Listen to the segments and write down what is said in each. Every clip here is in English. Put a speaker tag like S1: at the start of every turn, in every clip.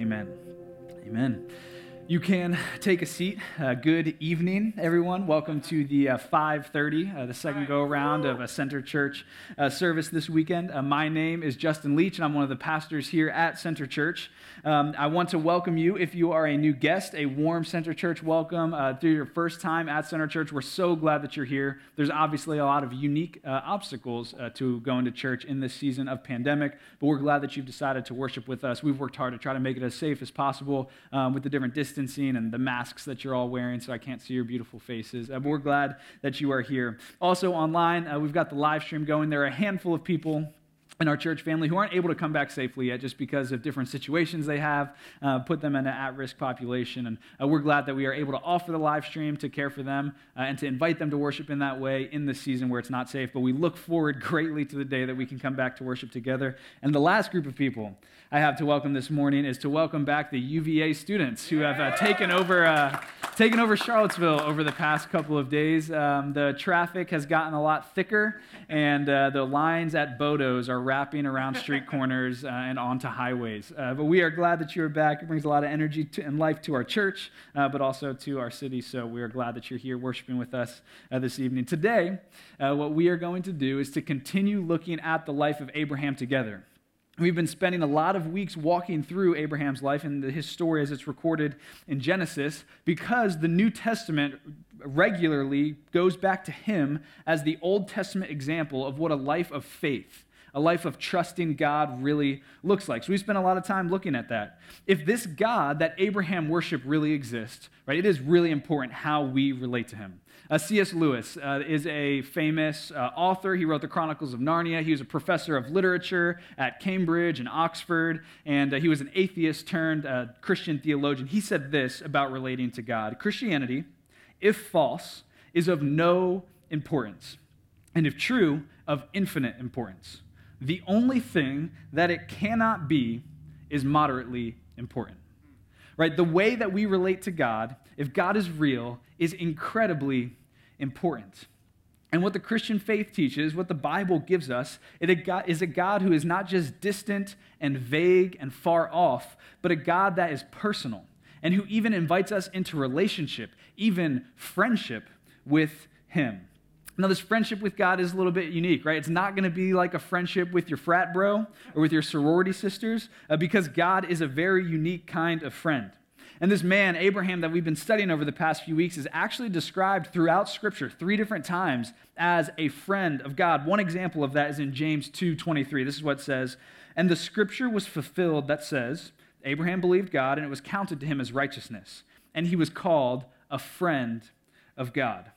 S1: Amen. Amen. You can take a seat. Uh, good evening, everyone. Welcome to the uh, 5:30, uh, the second go around of a Center Church uh, service this weekend. Uh, my name is Justin Leach, and I'm one of the pastors here at Center Church. Um, I want to welcome you if you are a new guest, a warm Center Church welcome. Uh, through your first time at Center Church, we're so glad that you're here. There's obviously a lot of unique obstacles to going to church in this season of pandemic, but we're glad that you've decided to worship with us. We've worked hard to try to make it as safe as possible um, with the different distance distancing and the masks that you're all wearing, so I can't see your beautiful faces. Uh, we're glad that you are here. Also, online, uh, we've got the live stream going. There are a handful of people in our church family who aren't able to come back safely yet just because of different situations they have, uh, put them in an at risk population. And uh, we're glad that we are able to offer the live stream to care for them uh, and to invite them to worship in that way in the season where it's not safe. But we look forward greatly to the day that we can come back to worship together. And the last group of people I have to welcome this morning is to welcome back the UVA students who have uh, taken over uh, taken over Charlottesville over the past couple of days. Um, the traffic has gotten a lot thicker, and uh, the lines at Bodo's are wrapping around street corners uh, and onto highways. Uh, but we are glad that you are back. It brings a lot of energy to, and life to our church, uh, but also to our city. So we are glad that you're here worshiping with us this evening. Today, what we are going to do is to continue looking at the life of Abraham together. We've been spending a lot of weeks walking through Abraham's life and his story as it's recorded in Genesis because the New Testament regularly goes back to him as the Old Testament example of what a life of faith, a life of trusting God really looks like. So we spent a lot of time looking at that. If this God that Abraham worshiped really exists, right, it is really important how we relate to him. Uh, C.S. Lewis uh, is a famous uh, author. He wrote the Chronicles of Narnia. He was a professor of literature at Cambridge and Oxford, and uh, he was an atheist turned uh, Christian theologian. He said this about relating to God Christianity, if false, is of no importance, and if true, of infinite importance. The only thing that it cannot be is moderately important. Right? The way that we relate to God, if God is real, is incredibly important. And what the Christian faith teaches, what the Bible gives us, is a God who is not just distant and vague and far off, but a God that is personal and who even invites us into relationship, even friendship with Him. Now, this friendship with God is a little bit unique, right? It's not going to be like a friendship with your frat bro or with your sorority sisters, uh, because God is a very unique kind of friend. And this man, Abraham, that we've been studying over the past few weeks, is actually described throughout Scripture three different times as a friend of God. One example of that is in James 2:23. This is what it says, "And the Scripture was fulfilled that says, Abraham believed God, and it was counted to him as righteousness, and he was called a friend of God."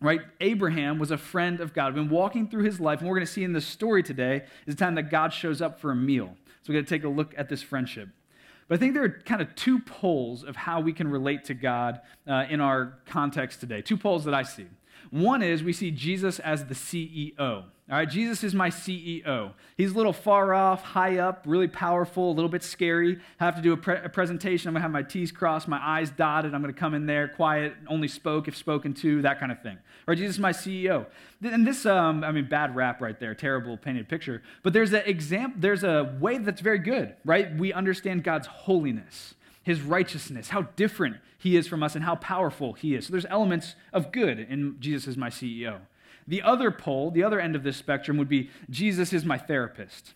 S1: Right? Abraham was a friend of God. We've been walking through his life, and we're going to see in this story today is the time that God shows up for a meal. So we're going to take a look at this friendship. But I think there are kind of two poles of how we can relate to God uh, in our context today. Two poles that I see. One is we see Jesus as the CEO. All right, Jesus is my CEO. He's a little far off, high up, really powerful, a little bit scary. I have to do a, pre- a presentation. I'm going to have my T's crossed, my I's dotted. I'm going to come in there quiet, only spoke if spoken to, that kind of thing. All right, Jesus is my CEO. And this, um, I mean, bad rap right there, terrible painted picture. But there's a example, there's a way that's very good, right? We understand God's holiness, his righteousness, how different he is from us, and how powerful he is. So there's elements of good in Jesus is my CEO. The other pole, the other end of this spectrum would be Jesus is my therapist.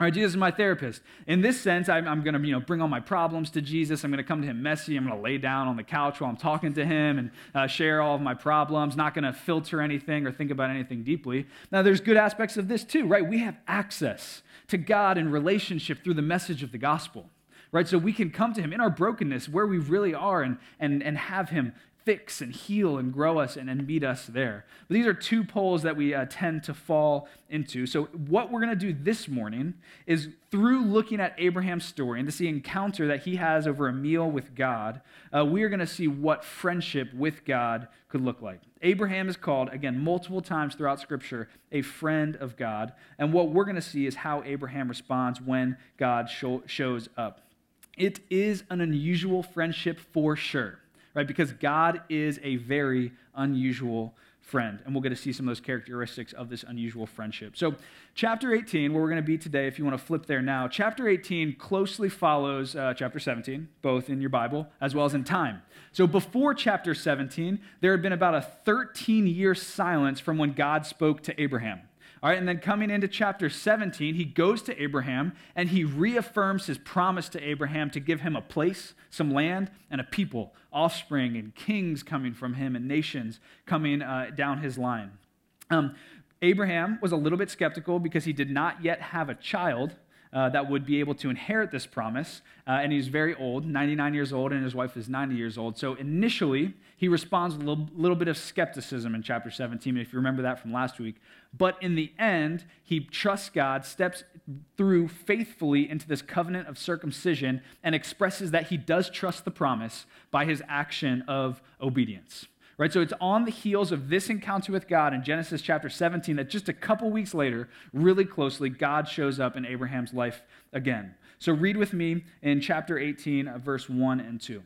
S1: All right, Jesus is my therapist. In this sense, I'm, I'm going to you know, bring all my problems to Jesus. I'm going to come to him messy. I'm going to lay down on the couch while I'm talking to him and uh, share all of my problems, not going to filter anything or think about anything deeply. Now, there's good aspects of this too, right? We have access to God in relationship through the message of the gospel, right? So we can come to him in our brokenness where we really are and, and, and have him fix and heal and grow us and, and meet us there. But these are two poles that we uh, tend to fall into. So, what we're going to do this morning is through looking at Abraham's story and see encounter that he has over a meal with God, uh, we are going to see what friendship with God could look like. Abraham is called, again, multiple times throughout Scripture, a friend of God. And what we're going to see is how Abraham responds when God show, shows up. It is an unusual friendship for sure right? Because God is a very unusual friend. And we'll get to see some of those characteristics of this unusual friendship. So, chapter 18, where we're going to be today, if you want to flip there now, chapter 18 closely follows uh, chapter 17, both in your Bible as well as in time. So, before chapter 17, there had been about a 13 year silence from when God spoke to Abraham. All right, and then coming into chapter 17, he goes to Abraham and he reaffirms his promise to Abraham to give him a place, some land, and a people, offspring, and kings coming from him, and nations coming uh, down his line. Um, Abraham was a little bit skeptical because he did not yet have a child uh, that would be able to inherit this promise. Uh, and he's very old, 99 years old, and his wife is 90 years old. So initially, he responds with a little, little bit of skepticism in chapter 17, if you remember that from last week. But in the end, he trusts God, steps through faithfully into this covenant of circumcision, and expresses that he does trust the promise by his action of obedience. Right? So it's on the heels of this encounter with God in Genesis chapter 17 that just a couple weeks later, really closely, God shows up in Abraham's life again. So read with me in chapter 18, verse 1 and 2.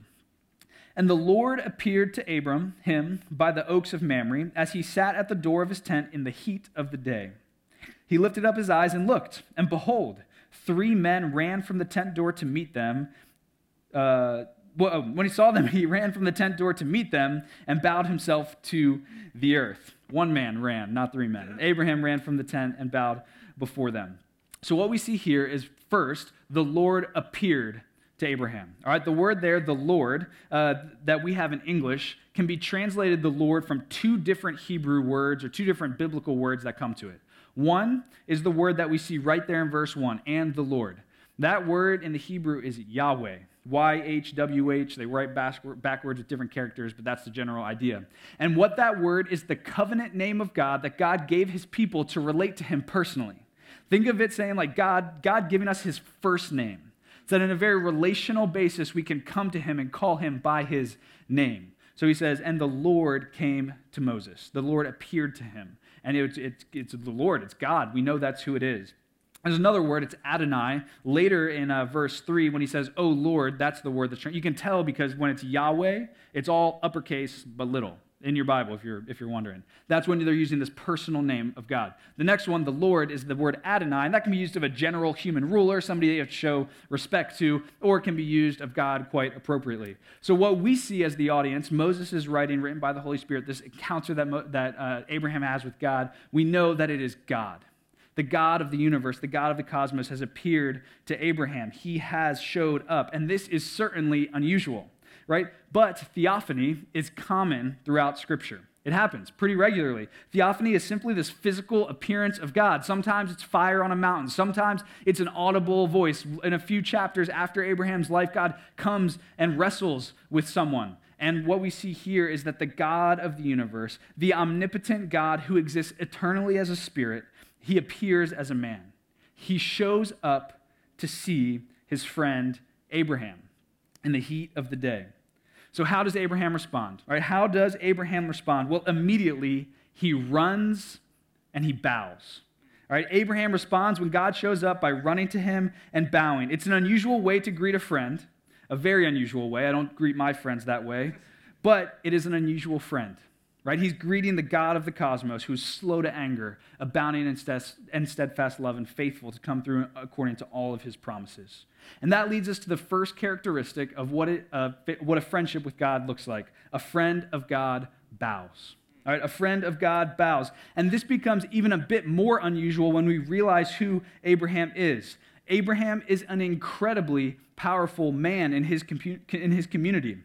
S1: And the Lord appeared to Abram, him, by the oaks of Mamre, as he sat at the door of his tent in the heat of the day. He lifted up his eyes and looked, and behold, three men ran from the tent door to meet them. Uh, when he saw them, he ran from the tent door to meet them and bowed himself to the earth. One man ran, not three men. Abraham ran from the tent and bowed before them. So, what we see here is first, the Lord appeared to Abraham. All right, the word there, the Lord, uh, that we have in English, can be translated the Lord from two different Hebrew words or two different biblical words that come to it. One is the word that we see right there in verse 1, and the Lord. That word in the Hebrew is Yahweh. YHWH. They write backwards with different characters, but that's the general idea. And what that word is the covenant name of God that God gave his people to relate to him personally. Think of it saying like God, God giving us his first name. So that in a very relational basis, we can come to him and call him by his name. So he says, and the Lord came to Moses. The Lord appeared to him. And it's, it's, it's the Lord, it's God. We know that's who it is. There's another word, it's Adonai. Later in uh, verse 3, when he says, Oh Lord, that's the word that's you can tell because when it's Yahweh, it's all uppercase but little in your Bible, if you're, if you're wondering. That's when they're using this personal name of God. The next one, the Lord, is the word Adonai, and that can be used of a general human ruler, somebody you have to show respect to, or it can be used of God quite appropriately. So, what we see as the audience, Moses is writing, written by the Holy Spirit, this encounter that, that uh, Abraham has with God, we know that it is God the God of the universe, the God of the cosmos, has appeared to Abraham. He has showed up. And this is certainly unusual, right? But theophany is common throughout Scripture. It happens pretty regularly. Theophany is simply this physical appearance of God. Sometimes it's fire on a mountain. Sometimes it's an audible voice. In a few chapters after Abraham's life, God comes and wrestles with someone. And what we see here is that the God of the universe, the omnipotent God who exists eternally as a spirit, he appears as a man. He shows up to see his friend Abraham in the heat of the day. So, how does Abraham respond? All right, how does Abraham respond? Well, immediately he runs and he bows. All right, Abraham responds when God shows up by running to him and bowing. It's an unusual way to greet a friend, a very unusual way. I don't greet my friends that way, but it is an unusual friend right? He's greeting the God of the cosmos who is slow to anger, abounding in steadfast love, and faithful to come through according to all of his promises. And that leads us to the first characteristic of what, it, uh, what a friendship with God looks like. A friend of God bows. All right, a friend of God bows. And this becomes even a bit more unusual when we realize who Abraham is. Abraham is an incredibly powerful man in his, in his community.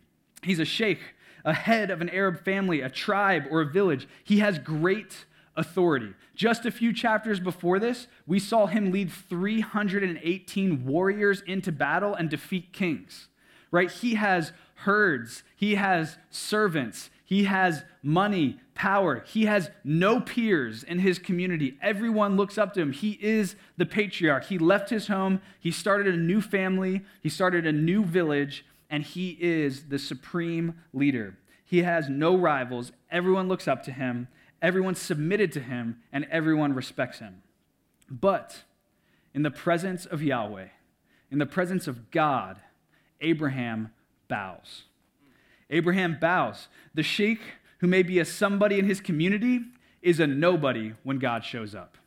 S1: He's a sheikh a head of an Arab family, a tribe, or a village. He has great authority. Just a few chapters before this, we saw him lead 318 warriors into battle and defeat kings. Right? He has herds, he has servants, he has money, power. He has no peers in his community. Everyone looks up to him. He is the patriarch. He left his home, he started a new family, he started a new village, and he is the supreme leader. He has no rivals. Everyone looks up to him, everyone submitted to him, and everyone respects him. But in the presence of Yahweh, in the presence of God, Abraham bows. Abraham bows. The sheikh who may be a somebody in his community is a nobody when God shows up.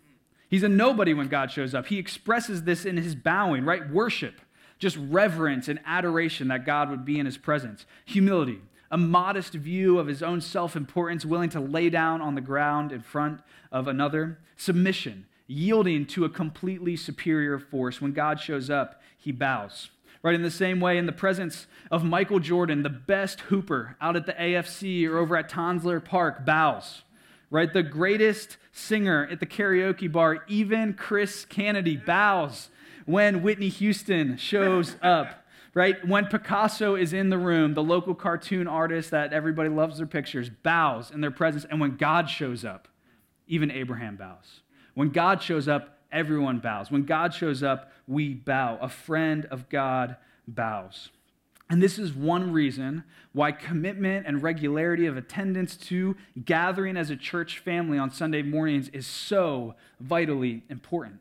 S1: He's a nobody when God shows up. He expresses this in his bowing, right? Worship, just reverence and adoration that God would be in his presence. Humility, a modest view of his own self importance, willing to lay down on the ground in front of another. Submission, yielding to a completely superior force. When God shows up, he bows. Right, in the same way, in the presence of Michael Jordan, the best hooper out at the AFC or over at Tonsler Park, bows right? The greatest singer at the karaoke bar, even Chris Kennedy, bows when Whitney Houston shows up. Right? When Picasso is in the room, the local cartoon artist that everybody loves their pictures bows in their presence. And when God shows up, even Abraham bows. When God shows up, everyone bows. When God shows up, we bow. A friend of God bows. And this is one reason why commitment and regularity of attendance to gathering as a church family on Sunday mornings is so vitally important.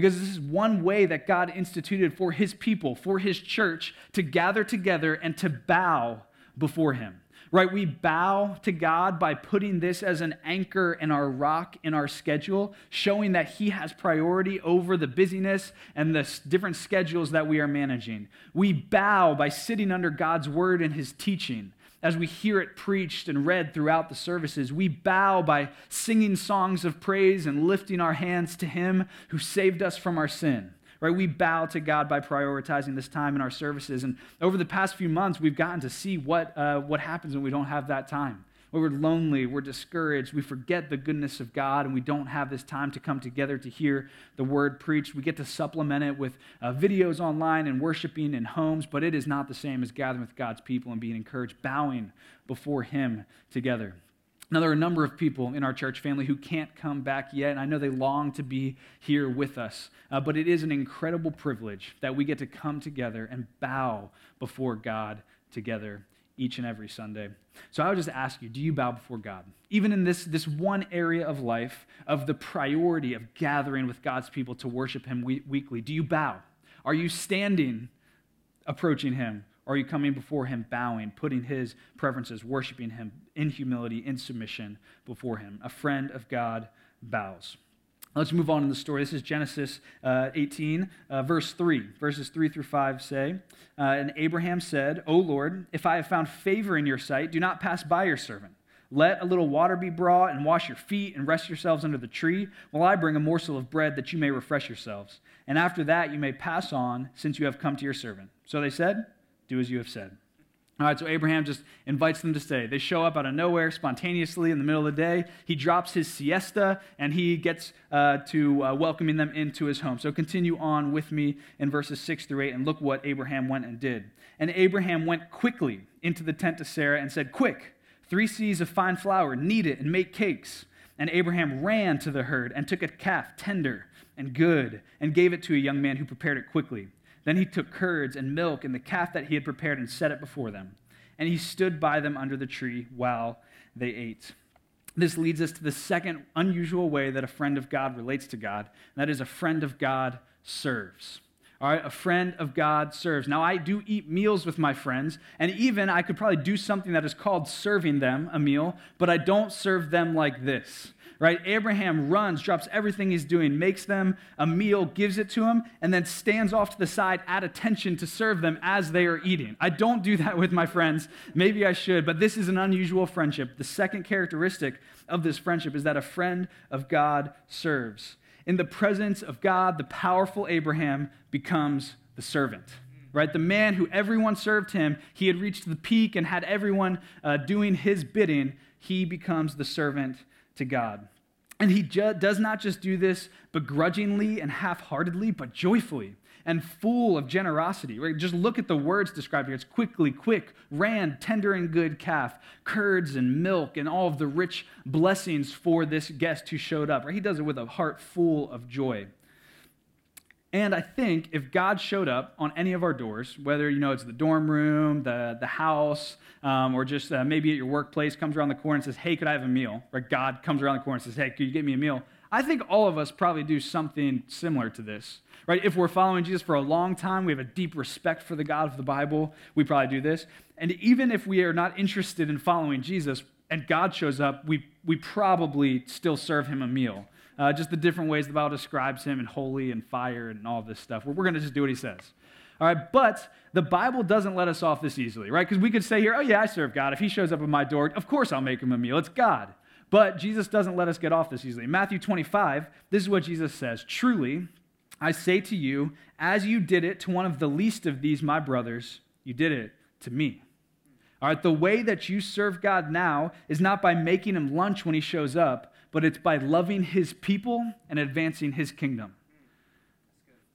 S1: Because this is one way that God instituted for his people, for his church, to gather together and to bow before him right? We bow to God by putting this as an anchor in our rock in our schedule, showing that He has priority over the busyness and the different schedules that we are managing. We bow by sitting under God's word and His teaching. As we hear it preached and read throughout the services, we bow by singing songs of praise and lifting our hands to Him who saved us from our sin right? We bow to God by prioritizing this time in our services. And over the past few months, we've gotten to see what, uh, what happens when we don't have that time. When we're lonely, we're discouraged, we forget the goodness of God, and we don't have this time to come together to hear the word preached. We get to supplement it with uh, videos online and worshiping in homes, but it is not the same as gathering with God's people and being encouraged, bowing before Him together. Now, there are a number of people in our church family who can't come back yet, and I know they long to be here with us. Uh, but it is an incredible privilege that we get to come together and bow before God together each and every Sunday. So I would just ask you do you bow before God? Even in this, this one area of life, of the priority of gathering with God's people to worship Him we- weekly, do you bow? Are you standing approaching Him? Or are you coming before him bowing, putting his preferences, worshiping him in humility, in submission before him? A friend of God bows. Let's move on in the story. This is Genesis uh, 18, uh, verse 3. Verses 3 through 5 say, uh, And Abraham said, O Lord, if I have found favor in your sight, do not pass by your servant. Let a little water be brought, and wash your feet, and rest yourselves under the tree, while I bring a morsel of bread that you may refresh yourselves. And after that you may pass on, since you have come to your servant. So they said, do as you have said. All right, so Abraham just invites them to stay. They show up out of nowhere spontaneously in the middle of the day. He drops his siesta and he gets uh, to uh, welcoming them into his home. So continue on with me in verses 6 through 8 and look what Abraham went and did. And Abraham went quickly into the tent to Sarah and said, Quick, three seahs of fine flour, knead it and make cakes. And Abraham ran to the herd and took a calf, tender and good, and gave it to a young man who prepared it quickly. Then he took curds and milk and the calf that he had prepared and set it before them. And he stood by them under the tree while they ate. This leads us to the second unusual way that a friend of God relates to God, and that is a friend of God serves. All right, a friend of God serves. Now, I do eat meals with my friends, and even I could probably do something that is called serving them a meal, but I don't serve them like this right? Abraham runs, drops everything he's doing, makes them a meal, gives it to them, and then stands off to the side at attention to serve them as they are eating. I don't do that with my friends. Maybe I should, but this is an unusual friendship. The second characteristic of this friendship is that a friend of God serves. In the presence of God, the powerful Abraham becomes the servant right? The man who everyone served him, he had reached the peak and had everyone uh, doing his bidding. He becomes the servant to God. And he ju- does not just do this begrudgingly and half heartedly, but joyfully and full of generosity. Right? Just look at the words described here. It's quickly, quick, ran, tender and good calf, curds and milk, and all of the rich blessings for this guest who showed up. Right? He does it with a heart full of joy. And I think if God showed up on any of our doors, whether you know it's the dorm room, the, the house, um, or just uh, maybe at your workplace, comes around the corner and says, "Hey, could I have a meal?" Or God comes around the corner and says, "Hey, could you get me a meal?" I think all of us probably do something similar to this, right? If we're following Jesus for a long time, we have a deep respect for the God of the Bible. We probably do this, and even if we are not interested in following Jesus, and God shows up, we, we probably still serve him a meal. Uh, just the different ways the Bible describes him and holy and fire and all this stuff. We're, we're going to just do what he says. All right, but the Bible doesn't let us off this easily, right? Because we could say here, oh, yeah, I serve God. If he shows up at my door, of course I'll make him a meal. It's God. But Jesus doesn't let us get off this easily. In Matthew 25, this is what Jesus says Truly, I say to you, as you did it to one of the least of these, my brothers, you did it to me. All right, the way that you serve God now is not by making him lunch when he shows up, but it's by loving his people and advancing his kingdom.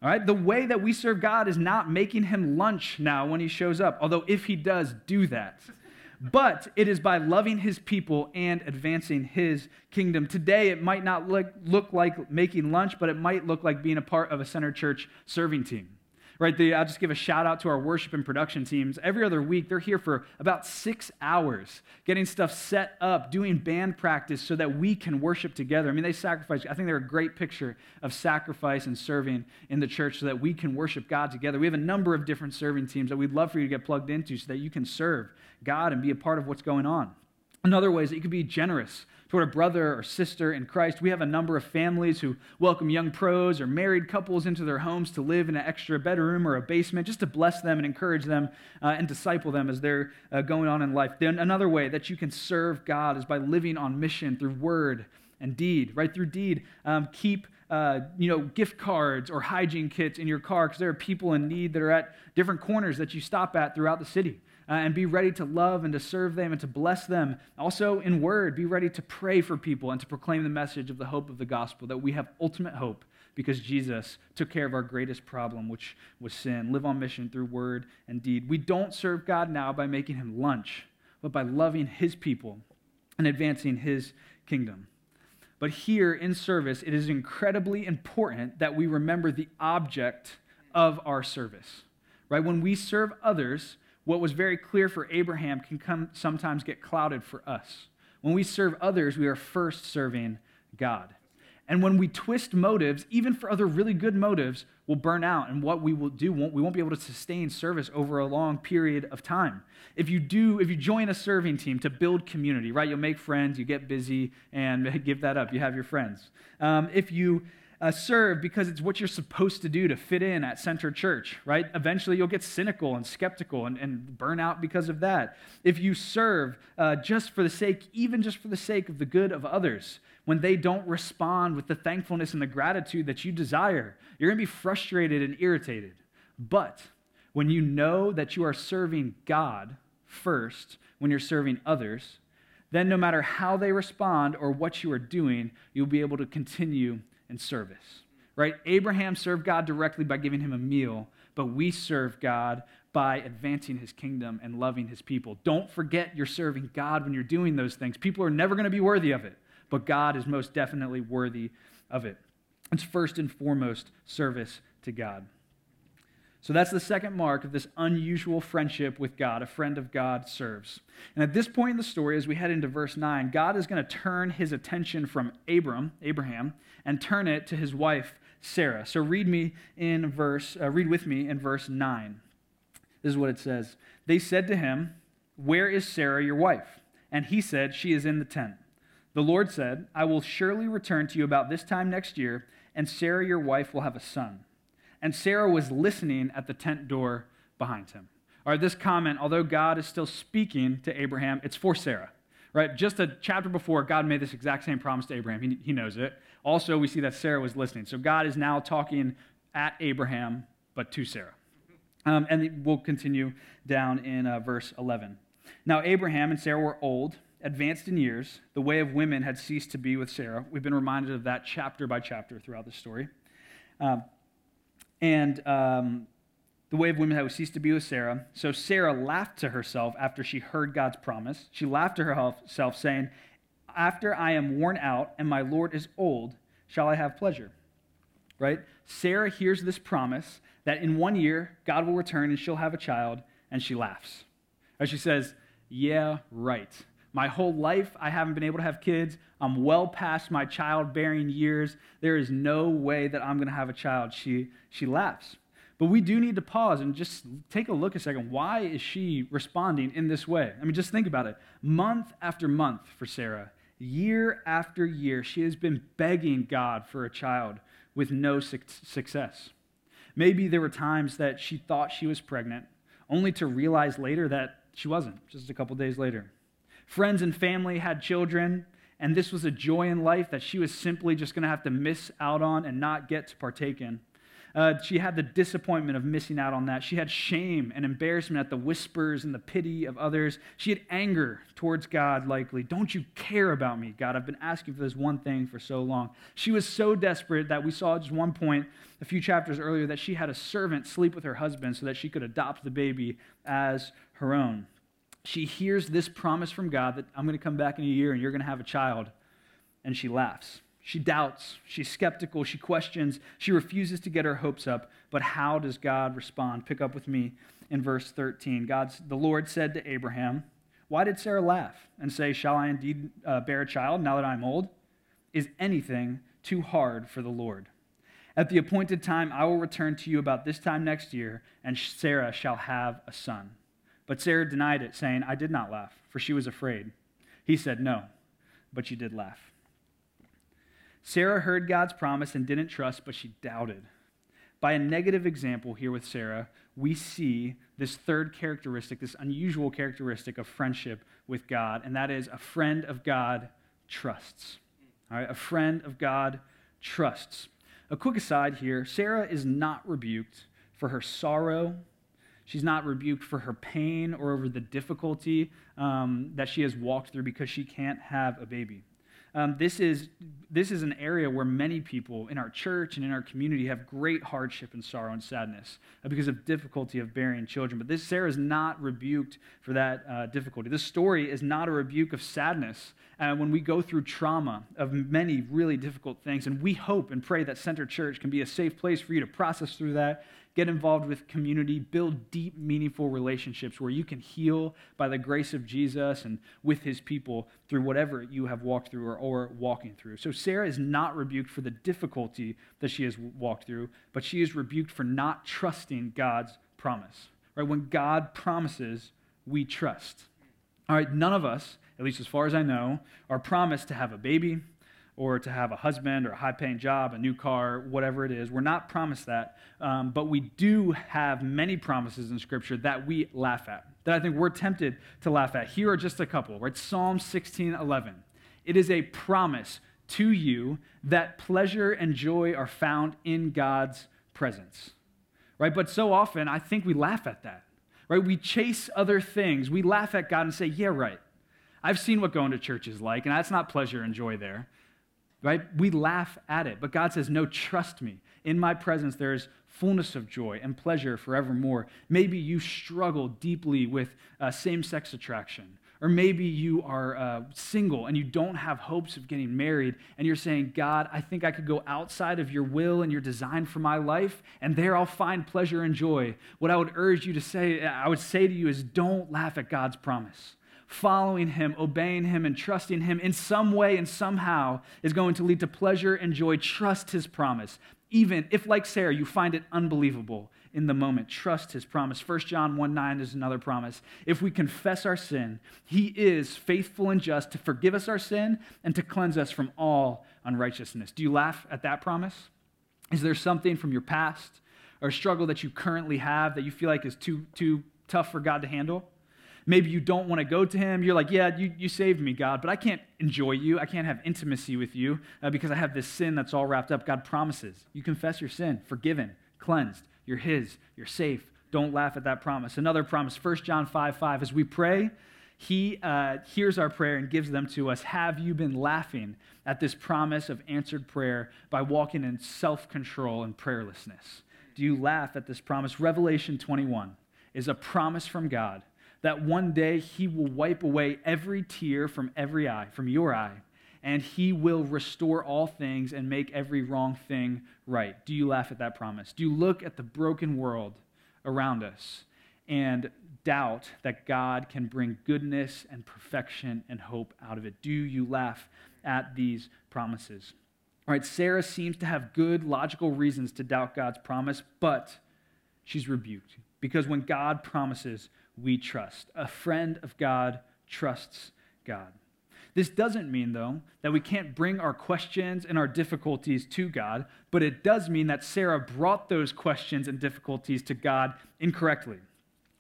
S1: All right, the way that we serve God is not making him lunch now when he shows up, although if he does, do that. But it is by loving his people and advancing his kingdom. Today, it might not look, look like making lunch, but it might look like being a part of a center church serving team right? I'll just give a shout out to our worship and production teams. Every other week, they're here for about six hours, getting stuff set up, doing band practice so that we can worship together. I mean, they sacrifice. I think they're a great picture of sacrifice and serving in the church so that we can worship God together. We have a number of different serving teams that we'd love for you to get plugged into so that you can serve God and be a part of what's going on. Another way is that you can be generous toward a brother or sister in Christ. We have a number of families who welcome young pros or married couples into their homes to live in an extra bedroom or a basement just to bless them and encourage them uh, and disciple them as they're uh, going on in life. Then another way that you can serve God is by living on mission through word and deed, right? Through deed, um, keep uh, you know, gift cards or hygiene kits in your car because there are people in need that are at different corners that you stop at throughout the city uh, and be ready to love and to serve them and to bless them. Also, in word, be ready to pray for people and to proclaim the message of the hope of the gospel that we have ultimate hope because Jesus took care of our greatest problem, which was sin. Live on mission through word and deed. We don't serve God now by making him lunch, but by loving his people and advancing his kingdom. But here in service, it is incredibly important that we remember the object of our service. Right? When we serve others, what was very clear for Abraham can come, sometimes get clouded for us. When we serve others, we are first serving God. And when we twist motives, even for other really good motives, we'll burn out. And what we will do, we won't be able to sustain service over a long period of time. If you do, if you join a serving team to build community, right, you'll make friends, you get busy, and give that up. You have your friends. Um, if you uh, serve because it's what you're supposed to do to fit in at Center Church, right? Eventually you'll get cynical and skeptical and, and burn out because of that. If you serve uh, just for the sake, even just for the sake of the good of others, when they don't respond with the thankfulness and the gratitude that you desire, you're going to be frustrated and irritated. But when you know that you are serving God first, when you're serving others, then no matter how they respond or what you are doing, you'll be able to continue and service. Right? Abraham served God directly by giving him a meal, but we serve God by advancing his kingdom and loving his people. Don't forget you're serving God when you're doing those things. People are never going to be worthy of it, but God is most definitely worthy of it. It's first and foremost service to God. So that's the second mark of this unusual friendship with God. A friend of God serves. And at this point in the story, as we head into verse 9, God is going to turn his attention from Abram, Abraham, and turn it to his wife, Sarah. So read me in verse, uh, read with me in verse 9. This is what it says. They said to him, Where is Sarah, your wife? And he said, She is in the tent. The Lord said, I will surely return to you about this time next year, and Sarah, your wife, will have a son and Sarah was listening at the tent door behind him. All right, this comment, although God is still speaking to Abraham, it's for Sarah. Right? Just a chapter before, God made this exact same promise to Abraham. He, he knows it. Also, we see that Sarah was listening. So God is now talking at Abraham, but to Sarah. Um, and we'll continue down in uh, verse 11. Now, Abraham and Sarah were old, advanced in years. The way of women had ceased to be with Sarah. We've been reminded of that chapter by chapter throughout the story. Um, and um, the way of women had ceased to be with Sarah. So Sarah laughed to herself after she heard God's promise. She laughed to herself, saying, After I am worn out and my Lord is old, shall I have pleasure? Right? Sarah hears this promise that in one year God will return and she'll have a child, and she laughs. As she says, Yeah, right. My whole life, I haven't been able to have kids. I'm well past my childbearing years. There is no way that I'm going to have a child. She, she laughs. But we do need to pause and just take a look a second. Why is she responding in this way? I mean, just think about it. Month after month for Sarah, year after year, she has been begging God for a child with no success. Maybe there were times that she thought she was pregnant, only to realize later that she wasn't, just a couple days later. Friends and family had children, and this was a joy in life that she was simply just going to have to miss out on and not get to partake in. Uh, she had the disappointment of missing out on that. She had shame and embarrassment at the whispers and the pity of others. She had anger towards God, likely. Don't you care about me, God? I've been asking for this one thing for so long. She was so desperate that we saw at just one point a few chapters earlier that she had a servant sleep with her husband so that she could adopt the baby as her own. She hears this promise from God that I'm going to come back in a year and you're going to have a child, and she laughs. She doubts, she's skeptical, she questions, she refuses to get her hopes up. But how does God respond? Pick up with me in verse 13. God's, the Lord said to Abraham, Why did Sarah laugh and say, Shall I indeed uh, bear a child now that I'm old? Is anything too hard for the Lord? At the appointed time, I will return to you about this time next year, and Sarah shall have a son. But Sarah denied it, saying, I did not laugh, for she was afraid. He said, No, but she did laugh. Sarah heard God's promise and didn't trust, but she doubted. By a negative example here with Sarah, we see this third characteristic, this unusual characteristic of friendship with God, and that is a friend of God trusts. All right, a friend of God trusts. A quick aside here Sarah is not rebuked for her sorrow. She's not rebuked for her pain or over the difficulty um, that she has walked through because she can't have a baby. Um, this, is, this is an area where many people in our church and in our community have great hardship and sorrow and sadness uh, because of difficulty of bearing children. But this Sarah is not rebuked for that uh, difficulty. This story is not a rebuke of sadness uh, when we go through trauma of many really difficult things. And we hope and pray that Center Church can be a safe place for you to process through that get involved with community, build deep, meaningful relationships where you can heal by the grace of Jesus and with his people through whatever you have walked through or, or walking through. So Sarah is not rebuked for the difficulty that she has walked through, but she is rebuked for not trusting God's promise. Right? When God promises, we trust. All right, none of us, at least as far as I know, are promised to have a baby or to have a husband or a high paying job, a new car, whatever it is. We're not promised that. Um, but we do have many promises in Scripture that we laugh at, that I think we're tempted to laugh at. Here are just a couple, right? Psalm 16 11. It is a promise to you that pleasure and joy are found in God's presence, right? But so often, I think we laugh at that, right? We chase other things. We laugh at God and say, yeah, right. I've seen what going to church is like, and that's not pleasure and joy there right? We laugh at it. But God says, No, trust me. In my presence, there is fullness of joy and pleasure forevermore. Maybe you struggle deeply with uh, same sex attraction. Or maybe you are uh, single and you don't have hopes of getting married, and you're saying, God, I think I could go outside of your will and your design for my life, and there I'll find pleasure and joy. What I would urge you to say, I would say to you, is don't laugh at God's promise following him, obeying him, and trusting him in some way and somehow is going to lead to pleasure and joy. Trust his promise. Even if, like Sarah, you find it unbelievable in the moment, trust his promise. 1 John 1 9 is another promise. If we confess our sin, he is faithful and just to forgive us our sin and to cleanse us from all unrighteousness. Do you laugh at that promise? Is there something from your past or struggle that you currently have that you feel like is too, too tough for God to handle? Maybe you don't want to go to him. You're like, yeah, you, you saved me, God, but I can't enjoy you. I can't have intimacy with you uh, because I have this sin that's all wrapped up. God promises. You confess your sin, forgiven, cleansed. You're his. You're safe. Don't laugh at that promise. Another promise, 1 John 5 5, as we pray, he uh, hears our prayer and gives them to us. Have you been laughing at this promise of answered prayer by walking in self control and prayerlessness? Do you laugh at this promise? Revelation 21 is a promise from God that one day he will wipe away every tear from every eye, from your eye, and he will restore all things and make every wrong thing right. Do you laugh at that promise? Do you look at the broken world around us and doubt that God can bring goodness and perfection and hope out of it? Do you laugh at these promises? All right, Sarah seems to have good logical reasons to doubt God's promise, but she's rebuked. Because when God promises, we trust. A friend of God trusts God. This doesn't mean, though, that we can't bring our questions and our difficulties to God, but it does mean that Sarah brought those questions and difficulties to God incorrectly.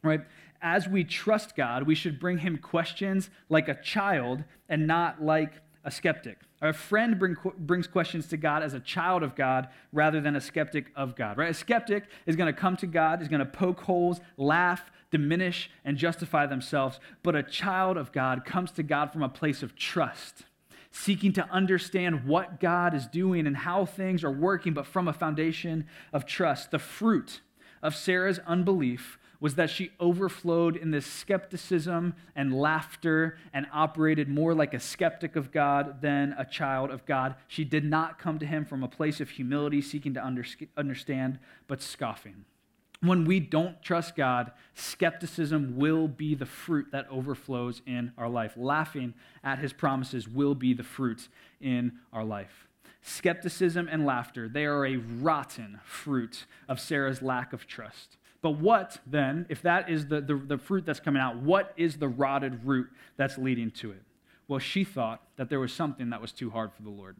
S1: Right? As we trust God, we should bring him questions like a child and not like a skeptic. A friend bring, brings questions to God as a child of God rather than a skeptic of God, right? A skeptic is going to come to God, is going to poke holes, laugh, diminish, and justify themselves. But a child of God comes to God from a place of trust, seeking to understand what God is doing and how things are working, but from a foundation of trust. The fruit of Sarah's unbelief was that she overflowed in this skepticism and laughter and operated more like a skeptic of God than a child of God. She did not come to him from a place of humility, seeking to understand, but scoffing. When we don't trust God, skepticism will be the fruit that overflows in our life. Laughing at his promises will be the fruit in our life. Skepticism and laughter, they are a rotten fruit of Sarah's lack of trust. But what then, if that is the, the, the, fruit that's coming out, what is the rotted root that's leading to it? Well, she thought that there was something that was too hard for the Lord.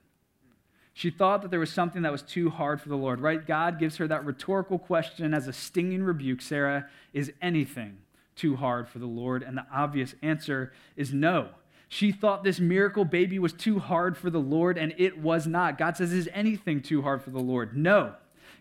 S1: She thought that there was something that was too hard for the Lord, right? God gives her that rhetorical question as a stinging rebuke Sarah, is anything too hard for the Lord? And the obvious answer is no. She thought this miracle baby was too hard for the Lord, and it was not. God says, Is anything too hard for the Lord? No.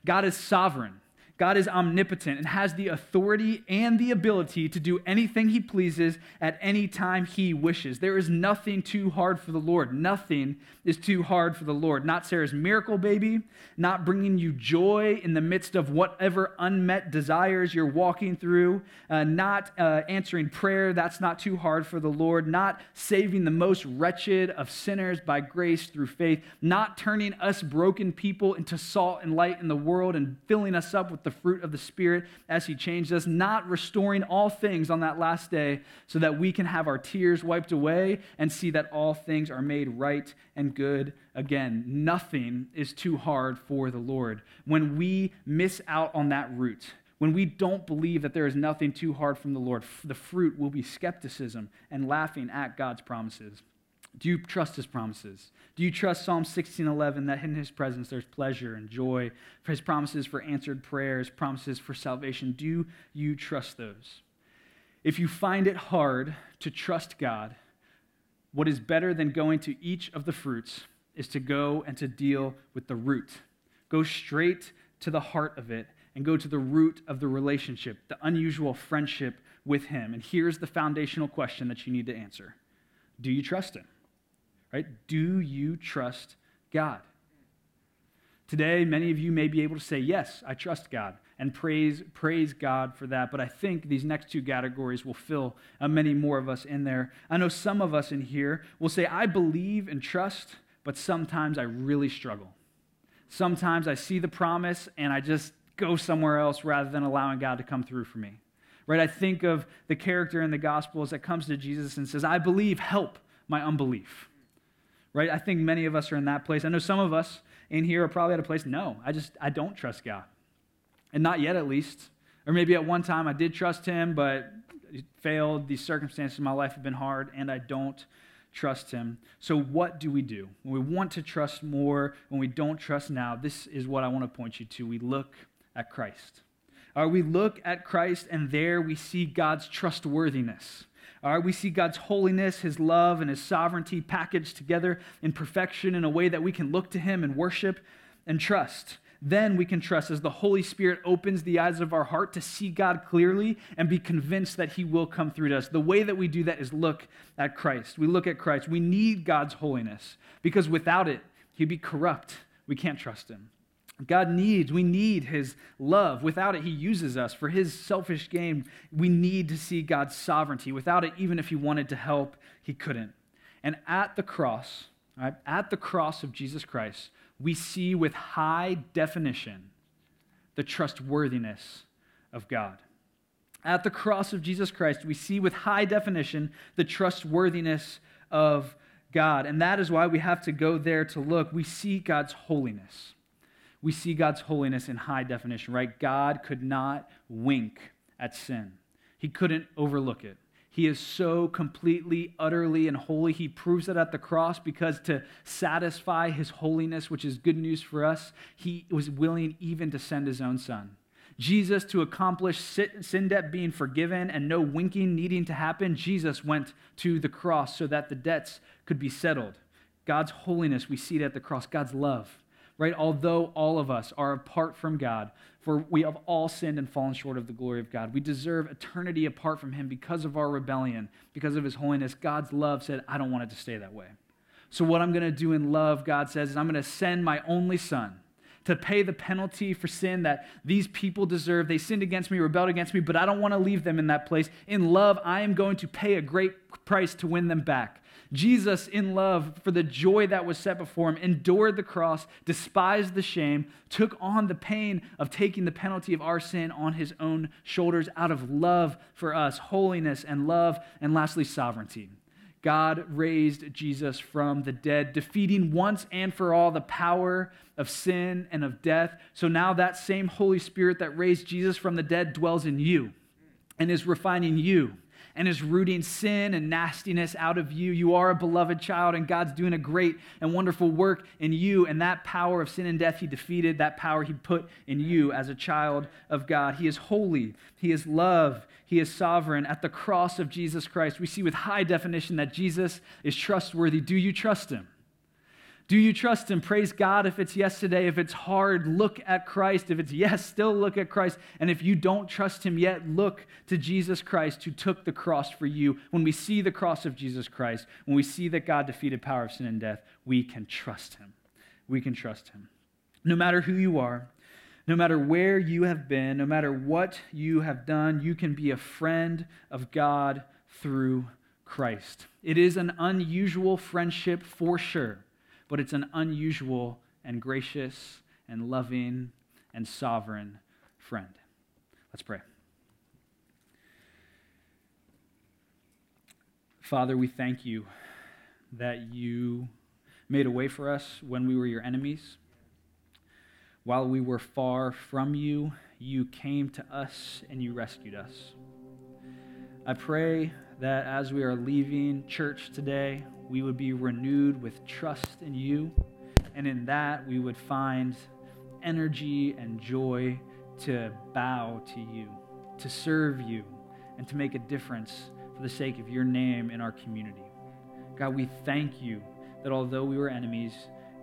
S1: God is sovereign. God is omnipotent and has the authority and the ability to do anything he pleases at any time he wishes. There is nothing too hard for the Lord. Nothing is too hard for the Lord. Not Sarah's miracle baby, not bringing you joy in the midst of whatever unmet desires you're walking through, uh, not uh, answering prayer. That's not too hard for the Lord. Not saving the most wretched of sinners by grace through faith. Not turning us broken people into salt and light in the world and filling us up with the fruit of the Spirit as He changed us, not restoring all things on that last day so that we can have our tears wiped away and see that all things are made right and good again. Nothing is too hard for the Lord. When we miss out on that root, when we don't believe that there is nothing too hard from the Lord, the fruit will be skepticism and laughing at God's promises. Do you trust his promises? Do you trust Psalm 16:11 that in his presence there's pleasure and joy, for his promises for answered prayers, promises for salvation? Do you trust those? If you find it hard to trust God, what is better than going to each of the fruits is to go and to deal with the root. Go straight to the heart of it and go to the root of the relationship, the unusual friendship with him. And here's the foundational question that you need to answer Do you trust him? Right? Do you trust God? Today, many of you may be able to say, Yes, I trust God, and praise, praise God for that. But I think these next two categories will fill uh, many more of us in there. I know some of us in here will say, I believe and trust, but sometimes I really struggle. Sometimes I see the promise and I just go somewhere else rather than allowing God to come through for me. Right? I think of the character in the Gospels that comes to Jesus and says, I believe, help my unbelief right? I think many of us are in that place. I know some of us in here are probably at a place, no, I just, I don't trust God. And not yet, at least. Or maybe at one time I did trust Him, but it failed. These circumstances in my life have been hard, and I don't trust Him. So, what do we do? When we want to trust more, when we don't trust now, this is what I want to point you to. We look at Christ. Or we look at Christ, and there we see God's trustworthiness. All right, we see God's holiness, His love, and His sovereignty packaged together in perfection in a way that we can look to Him and worship and trust. Then we can trust as the Holy Spirit opens the eyes of our heart to see God clearly and be convinced that He will come through to us. The way that we do that is look at Christ. We look at Christ. We need God's holiness because without it, He'd be corrupt. We can't trust Him. God needs, we need his love. Without it, he uses us for his selfish gain. We need to see God's sovereignty. Without it, even if he wanted to help, he couldn't. And at the cross, right, at the cross of Jesus Christ, we see with high definition the trustworthiness of God. At the cross of Jesus Christ, we see with high definition the trustworthiness of God. And that is why we have to go there to look. We see God's holiness we see God's holiness in high definition, right? God could not wink at sin, He couldn't overlook it. He is so completely, utterly, and holy. He proves it at the cross because to satisfy his holiness, which is good news for us, he was willing even to send his own son. Jesus, to accomplish sin debt being forgiven and no winking needing to happen, Jesus went to the cross so that the debts could be settled. God's holiness, we see it at the cross, God's love right? Although all of us are apart from God, for we have all sinned and fallen short of the glory of God. We deserve eternity apart from Him because of our rebellion, because of His holiness. God's love said, I don't want it to stay that way. So, what I'm going to do in love, God says, is I'm going to send my only Son to pay the penalty for sin that these people deserve. They sinned against me, rebelled against me, but I don't want to leave them in that place. In love, I am going to pay a great price to win them back. Jesus, in love, for the joy that was set before him, endured the cross, despised the shame, took on the pain of taking the penalty of our sin on his own shoulders out of love for us, holiness and love, and lastly, sovereignty. God raised Jesus from the dead, defeating once and for all the power of sin and of death. So now that same Holy Spirit that raised Jesus from the dead dwells in you and is refining you and is rooting sin and nastiness out of you. You are a beloved child, and God's doing a great and wonderful work in you. And that power of sin and death He defeated, that power He put in you as a child of God. He is holy, He is love, He is sovereign. At the cross of Jesus Christ, we see with high definition that Jesus is trustworthy. Do you trust Him? Do you trust Him? Praise God if it's yes today. If it's hard, look at Christ. If it's yes, still look at Christ. And if you don't trust Him yet, look to Jesus Christ who took the cross for you. When we see the cross of Jesus Christ, when we see that God defeated power of sin and death, we can trust Him. We can trust Him. No matter who you are, no matter where you have been, no matter what you have done, you can be a friend of God through Christ. It is an unusual friendship for sure but it's an unusual and gracious and loving and sovereign friend. Let's pray. Father, we thank you that you made a way for us when we were your enemies. While we were far from you, you came to us and you rescued us. I pray that as we are leaving church today, we would be renewed with trust in you, and in that we would find energy and joy to bow to you, to serve you, and to make a difference for the sake of your name in our community. God, we thank you that although we were enemies,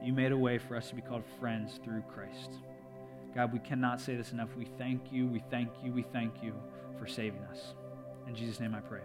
S1: you made a way for us to be called friends through Christ. God, we cannot say this enough. We thank you, we thank you, we thank you for saving us. In Jesus' name I pray.